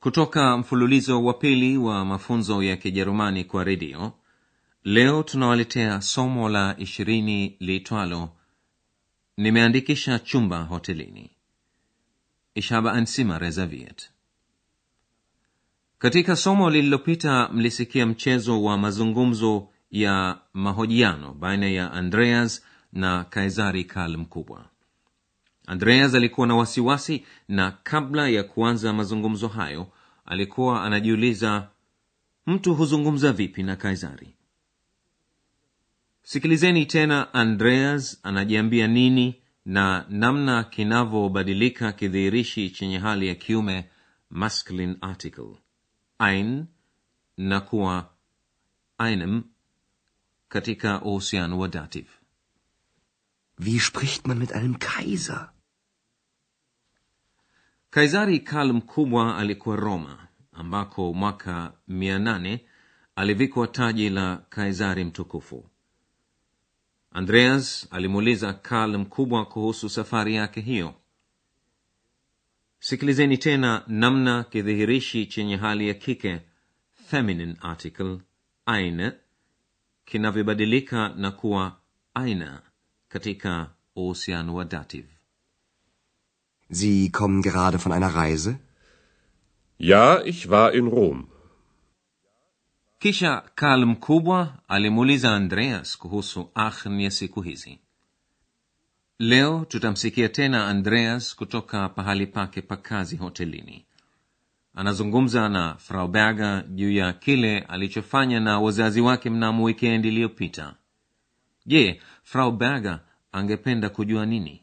kutoka mfululizo wa pili wa mafunzo ya Kijerumani kwa redio, leo tunawaletea somo la ishirini liitwalo nimeandikisha chumba hotelini. Ich habe reserviert. Katika somo lililopita mlisikia mchezo wa mazungumzo ya mahojiano baina ya Andreas na Kaisari Karl Mkubwa. Andreas alikuwa na wasiwasi na kabla ya kuanza mazungumzo hayo alikuwa anajiuliza mtu huzungumza vipi na Kaisari? Sikilizeni tena Andreas anajiambia nini na namna kinavyobadilika kidhihirishi chenye hali ya kiume masculine article ein na kuwa einem katika uhusiano wa dative. Wie spricht man mit einem Kaiser? Kaisari Karl Mkubwa alikuwa Roma, ambako mwaka 8 alivikwa taji la Kaisari mtukufu. Andreas alimuuliza Karl Mkubwa kuhusu safari yake hiyo. Sikilizeni tena namna kidhihirishi chenye hali ya kike feminine article eine kinavyobadilika na kuwa aina katika uhusiano wa dative. Sie kommen gerade von einer Reise? Ja, ich war in Rom. kisha karl mkubwa alimuuliza andreas kuhusu aachen ya siku hizi leo tutamsikia tena andreas kutoka pahali pake pa kazi hotelini anazungumza na frau berger juu ya kile alichofanya na wazazi wake mnamo wikendi iliyopita je frau berger angependa kujua nini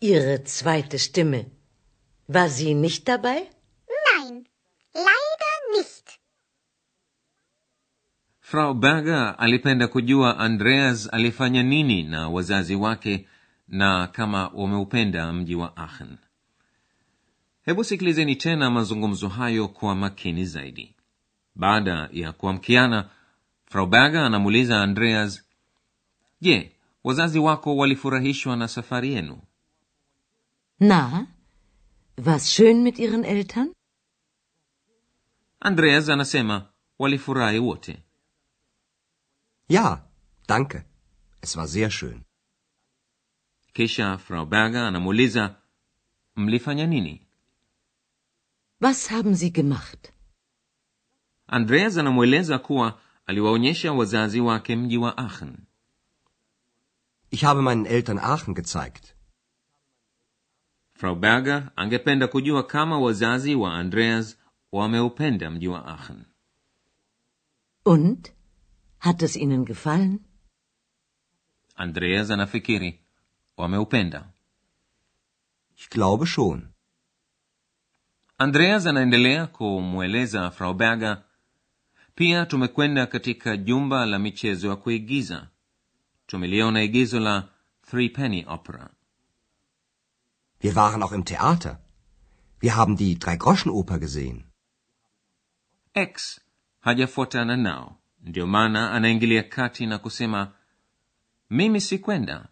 Ihre zweite Stimme. War sie nicht dabei? Nein, leider nicht. frau berger alipenda kujua andreas alifanya nini na wazazi wake na kama wameupenda mji wa aachen hebu sikilizeni tena mazungumzo hayo kwa makini zaidi baada ya kuamkiana frau berger anamuuliza andreas je wazazi wako walifurahishwa na safari yenu Na, war's schön mit Ihren Eltern? andreas anasema walifurahi wote Ja, danke. Es war sehr schön. kisha frau berger anamuuliza mlifanya nini Was haben Sie gemacht? andreas anamweleza kuwa aliwaonyesha wazazi wake mji wa aachen Ich habe meinen Eltern Aachen gezeigt. Frau berger angependa kujua kama wazazi wa andreas wameupenda mji wa aachen Und? Hat es Ihnen gefallen? andreas anafikiri wameupenda Ich glaube schon. andreas anaendelea kumweleza frau berger pia tumekwenda katika jumba la michezo ya kuigiza tumeliona igizo la three penny opera Wir waren auch im Theater. Wir haben die Dreigroschenoper gesehen. x hajafuatana nao ndio maana anaingilia kati na kusema mimi sikwenda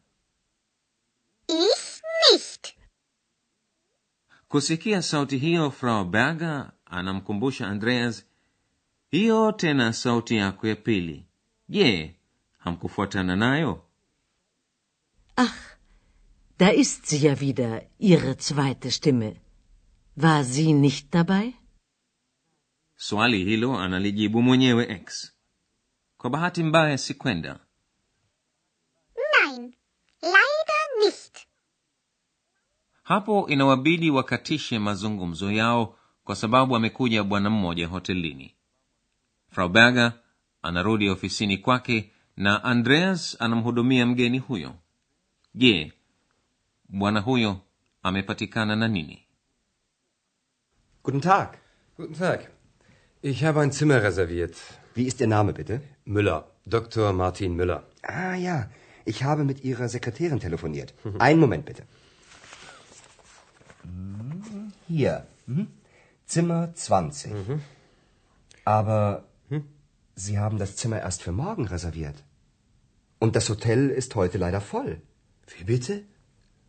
Ich nicht. kusikia sauti hiyo frau berger anamkumbusha andreas hiyo tena sauti yako ya pili je hamkufuatana nayo Ach, da ist sie ja wieder, Ihre zweite Stimme. War sie nicht dabei? swali hilo analijibu mwenyewe x kwa bahati mbaya sikwenda Nein, leider nicht. hapo inawabidi wakatishe mazungumzo yao kwa sababu amekuja bwana mmoja hotelini frau berger anarudi ofisini kwake na andreas anamhudumia mgeni huyo je bwana huyo amepatikana na nini Guten Tag. Guten Tag. Ich habe ein Zimmer reserviert. Wie ist Ihr Name bitte? Müller. Dr. Martin Müller. Ah ja, ich habe mit Ihrer Sekretärin telefoniert. Einen Moment bitte. Hier. Mhm. Zimmer 20. Aber Sie haben das Zimmer erst für morgen reserviert. Und das Hotel ist heute leider voll. Wie bitte?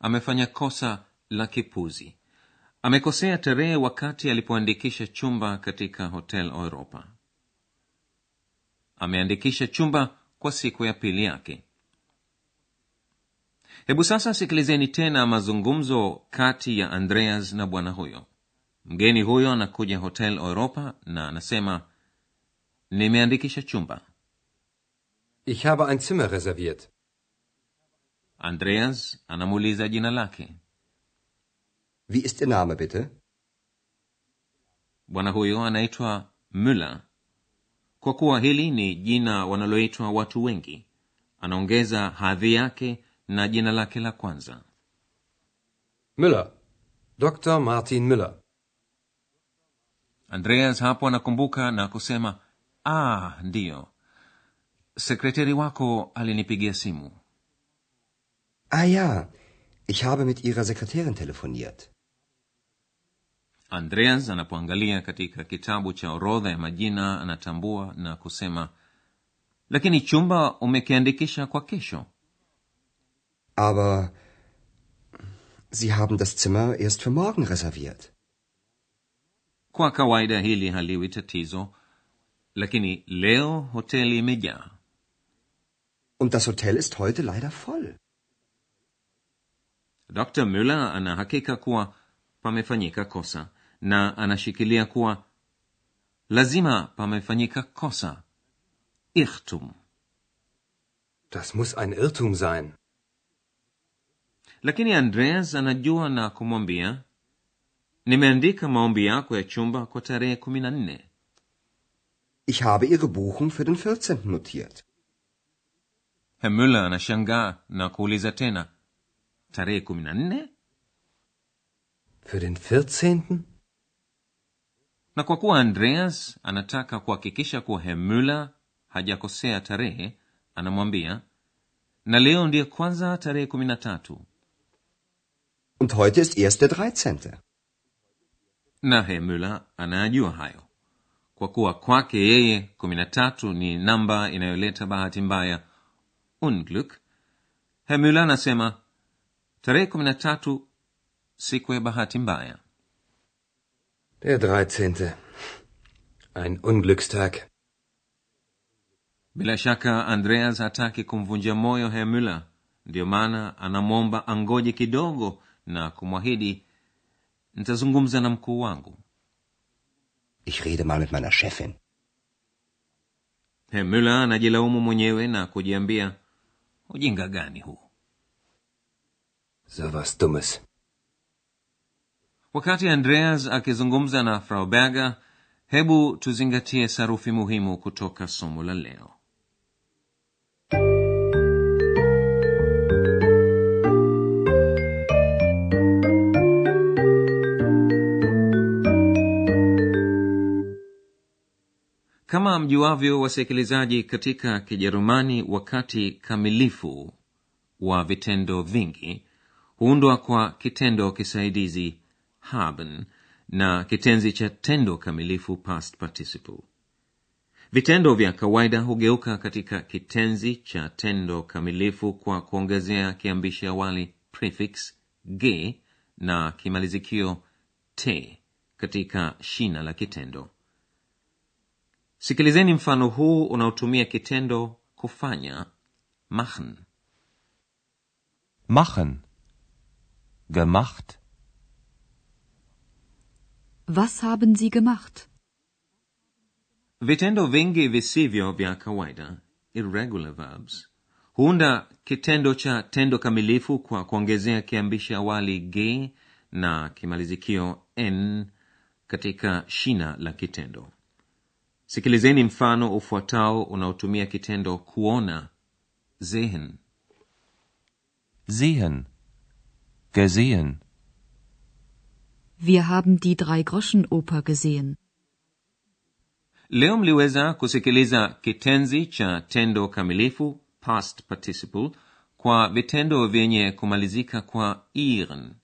amefanya kosa la kipuzi. Amekosea tarehe wakati alipoandikisha chumba katika hotel europa. Ameandikisha chumba kwa siku ya pili yake. Hebu sasa sikilizeni tena mazungumzo kati ya andreas na bwana huyo. Mgeni huyo anakuja hotel europa na anasema nimeandikisha chumba. Ich habe ein Zimmer reserviert. Andreas anamuuliza jina lake Wie ist Ihr Name bitte? bwana huyo anaitwa müller kwa kuwa hili ni jina wanaloitwa watu wengi anaongeza hadhi yake na jina lake la kwanza Müller. Dr. Martin Müller. andreas hapo anakumbuka na kusema ah ndiyo sekretari wako alinipigia simu Ah ja, ich habe mit Ihrer Sekretärin telefoniert. andreas anapoangalia katika kitabu cha orodha ya majina anatambua na kusema lakini chumba umekiandikisha kwa kesho Aber Sie haben das Zimmer erst für morgen reserviert. kwa kawaida hili haliwi tatizo lakini leo hoteli imejaa Und das Hotel ist heute leider voll. Dr muller ana hakika kuwa pamefanyika kosa na anashikilia kuwa lazima pamefanyika kosa irtum Das muss ein irtum sein. lakini andreas anajua na kumwambia nimeandika maombi yako ya chumba kwa tarehe kumi na nne Ich habe Ihre Buchung für den 14. notiert. herr müller anashangaa na kuuliza tena tarehe kumi na nne Für den 14.? na kwa kuwa andreas anataka kuhakikisha kuwa hemula hajakosea tarehe anamwambia na leo ndiye kwanza tarehe kumi na tatu Und heute ist erst der 13. na hemula anayajua hayo kwa kuwa kwake yeye kumi na tatu ni namba inayoleta bahati mbaya unglück hemula anasema tarehe kumi na tatu siku ya bahati mbaya Der 13. Ein Unglückstag. bila shaka andreas hataki kumvunja moyo herr müller ndiyo maana anamwomba angoje kidogo na kumwahidi nitazungumza na mkuu wangu Ich rede mal mit meiner Chefin. herr müller anajilaumu mwenyewe na kujiambia ujinga gani huu So was Dummes. wakati andreas akizungumza na frau berger hebu tuzingatie sarufi muhimu kutoka somo la leo kama mjuavyo wasikilizaji katika kijerumani wakati kamilifu wa vitendo vingi huundwa kwa kitendo kisaidizi haben na kitenzi cha tendo kamilifu past participle. Vitendo vya kawaida hugeuka katika kitenzi cha tendo kamilifu kwa kuongezea kiambishi awali prefix ge na kimalizikio te katika shina la kitendo. Sikilizeni mfano huu unaotumia kitendo kufanya machen. Machen. Gemacht. Was haben Sie gemacht? vitendo vingi visivyo vya kawaida irregular verbs huunda kitendo cha tendo kamilifu kwa kuongezea kiambishi awali ge na kimalizikio n katika shina la kitendo sikilizeni mfano ufuatao unaotumia kitendo kuona sehen Sehen. Gesehen. Wir haben die Drei-Groschen-Oper gesehen. leo mliweza kusikiliza kitenzi cha tendo kamilifu past participle kwa vitendo vyenye kumalizika kwa iren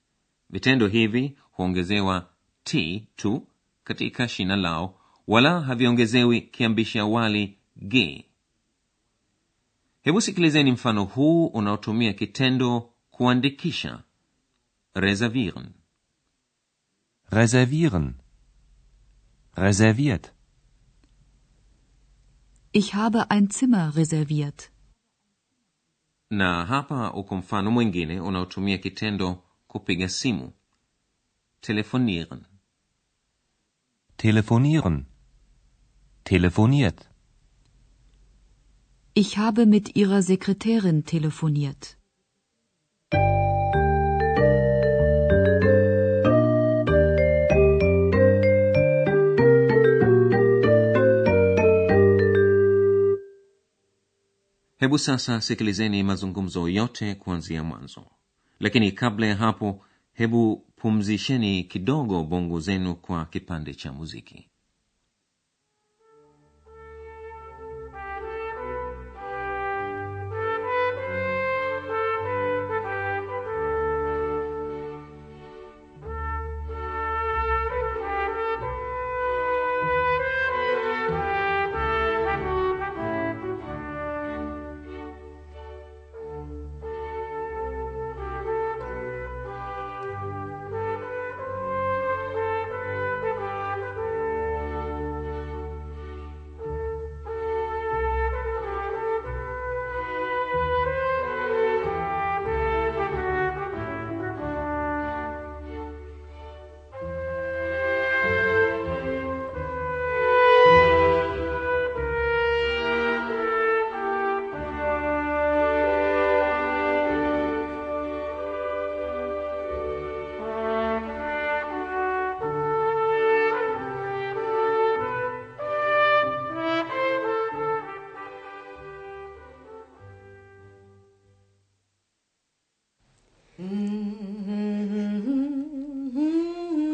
vitendo hivi huongezewa t tu katika shina lao wala haviongezewi kiambishi awali g hebu sikilizeni mfano huu unaotumia kitendo kuandikisha reservieren Reservieren. Reserviert. Ich habe ein Zimmer reserviert. na hapa uko mfano mwingine unaotumia kitendo kupiga simu telefonieren Telefonieren. Telefoniert. Ich habe mit Ihrer Sekretärin telefoniert. Hebu sasa sikilizeni mazungumzo yote kuanzia mwanzo. Lakini kabla ya hapo hebu pumzisheni kidogo bongo zenu kwa kipande cha muziki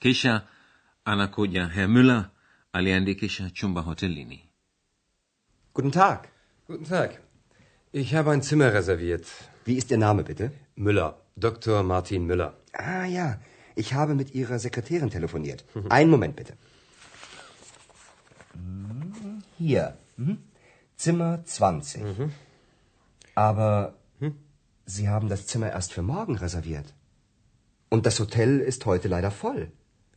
Kisha anakuja herr müller aliandikisha chumba hotelini Guten Tag. Guten Tag. Ich habe ein Zimmer reserviert. Wie ist Ihr Name bitte? Müller. Dr. Martin Müller. Ah ja, ich habe mit Ihrer Sekretärin telefoniert. Einen Moment bitte. Hier. Mhm. Zimmer 20. Aber Sie haben das Zimmer erst für morgen reserviert. Und das Hotel ist heute leider voll.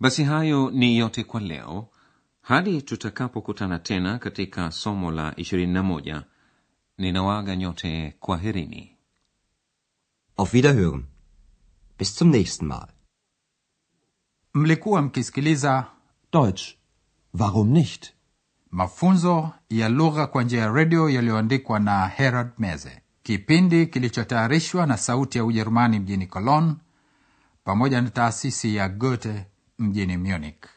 Basi hayo ni yote kwa leo hadi tutakapokutana tena katika somo la 21 ninawaga nyote kwaherini Auf Wiederhören. Bis zum nächsten Mal. Mlikuwa mkisikiliza Deutsch. Warum nicht? mafunzo ya lugha kwa njia ya redio yaliyoandikwa na Herald Meze, kipindi kilichotayarishwa na Sauti ya Ujerumani mjini Cologne pamoja na taasisi ya Goethe mjini Munich.